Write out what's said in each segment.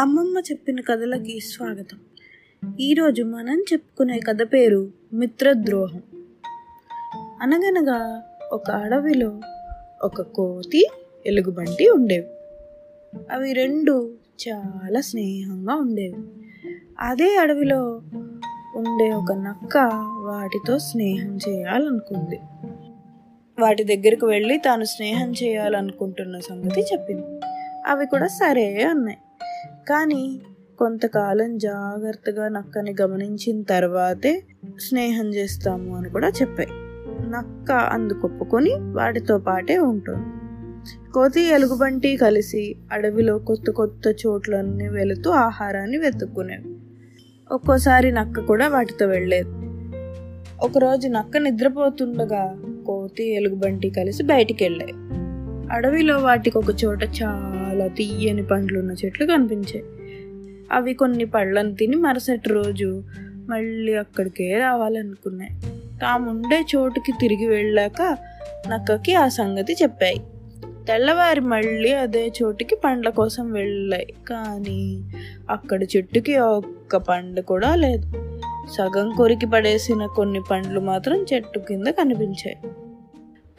అమ్మమ్మ చెప్పిన కథలకి స్వాగతం. ఈరోజు మనం చెప్పుకునే కథ పేరు మిత్రద్రోహం. అనగనగా ఒక అడవిలో ఒక కోతి ఎలుగుబంటి ఉండేవి. అవి రెండు చాలా స్నేహంగా ఉండేవి. అదే అడవిలో ఉండే ఒక నక్క వాటితో స్నేహం చేయాలనుకుంది. వాటి దగ్గరకు వెళ్ళి తాను స్నేహం చేయాలనుకుంటున్న సంగతి చెప్పింది. అవి కూడా సరే అన్నాయి. కానీ కొంతకాలం జాగ్రత్తగా నక్కని గమనించిన తర్వాతే స్నేహం చేస్తాము అని కూడా చెప్పాయి. నక్క అందుకొప్పుకొని వాటితో పాటే ఉంటుంది. కోతి ఎలుగుబంటి కలిసి అడవిలో కొత్త కొత్త చోట్లన్నీ వెళుతూ ఆహారాన్ని వెతుక్కునేవి. ఒక్కోసారి నక్క కూడా వాటితో వెళ్ళేది. ఒకరోజు నక్క నిద్రపోతుండగా కోతి ఎలుగుబంటి కలిసి బయటికి వెళ్ళాయి అడవిలో వాటికి ఒక చోట చాలా తీయని పండ్లున్న చెట్లు కనిపించాయి. అవి కొన్ని పళ్ళను తిని మరుసటి రోజు మళ్ళీ అక్కడికే రావాలనుకున్నాయి. తాముండే చోటుకి తిరిగి వెళ్ళాక నక్కకి ఆ సంగతి చెప్పాయి. తెల్లవారి మళ్ళీ అదే చోటుకి పండ్ల కోసం వెళ్ళాయి. కానీ అక్కడ చెట్టుకి ఒక్క పండు కూడా లేదు. సగం కొరికి పడేసిన కొన్ని పండ్లు మాత్రం చెట్టు కింద కనిపించాయి.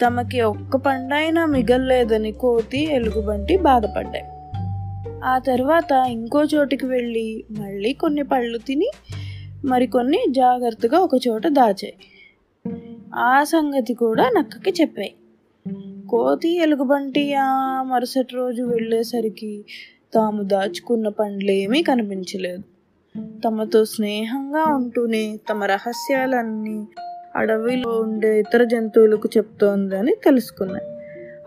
తమకి ఒక్క పండైనా మిగల్లేదని కోతి ఎలుగుబంటి బాధపడ్డాయి. ఆ తర్వాత ఇంకో చోటికి వెళ్ళి మళ్ళీ కొన్ని పళ్ళు తిని మరికొన్ని జాగ్రత్తగా ఒక చోట దాచాయి. ఆ సంగతి కూడా నక్కకి చెప్పాయి. కోతి ఎలుగుబంటి ఆ మరుసటి రోజు వెళ్ళేసరికి తాము దాచుకున్న పండ్లేమీ కనిపించలేదు. తమతో స్నేహంగా ఉంటూనే తమ రహస్యాలన్నీ అడవిలో ఉండే ఇతర జంతువులకు చెప్తోందని తెలుసుకున్నాయి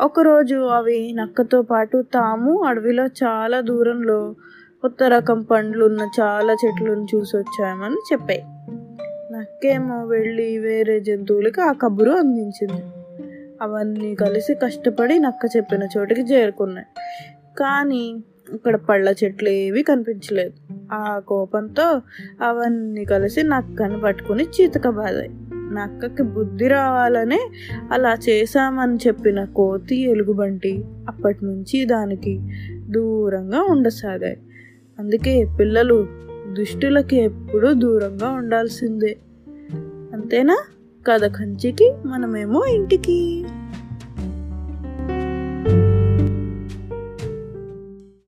ఒకరోజు అవి నక్కతో పాటు తాము అడవిలో చాలా దూరంలో కొత్త రకం పండ్లు ఉన్న చాలా చెట్లను చూసి వచ్చామని చెప్పాయి. నక్కేమో వెళ్ళి వేరే జంతువులకి ఆ కబురు అందించింది. అవన్నీ కలిసి కష్టపడి నక్క చెప్పిన చోటికి చేరుకున్నాయి కానీ ఇక్కడ పళ్ళ చెట్లు ఏవి కనిపించలేదు. ఆ కోపంతో అవన్నీ కలిసి నక్కని పట్టుకుని చీతకబాదాయి. నా అక్కకి బుద్ధి రావాలనే అలా చేశామని చెప్పిన కోతి ఎలుగుబంటి అప్పటి నుంచి దానికి దూరంగా ఉండసాగాయి. అందుకే పిల్లలు దుష్టులకి ఎప్పుడూ దూరంగా ఉండాల్సిందే. అంతేనా? కథ కంచికి మనమేమో ఇంటికి.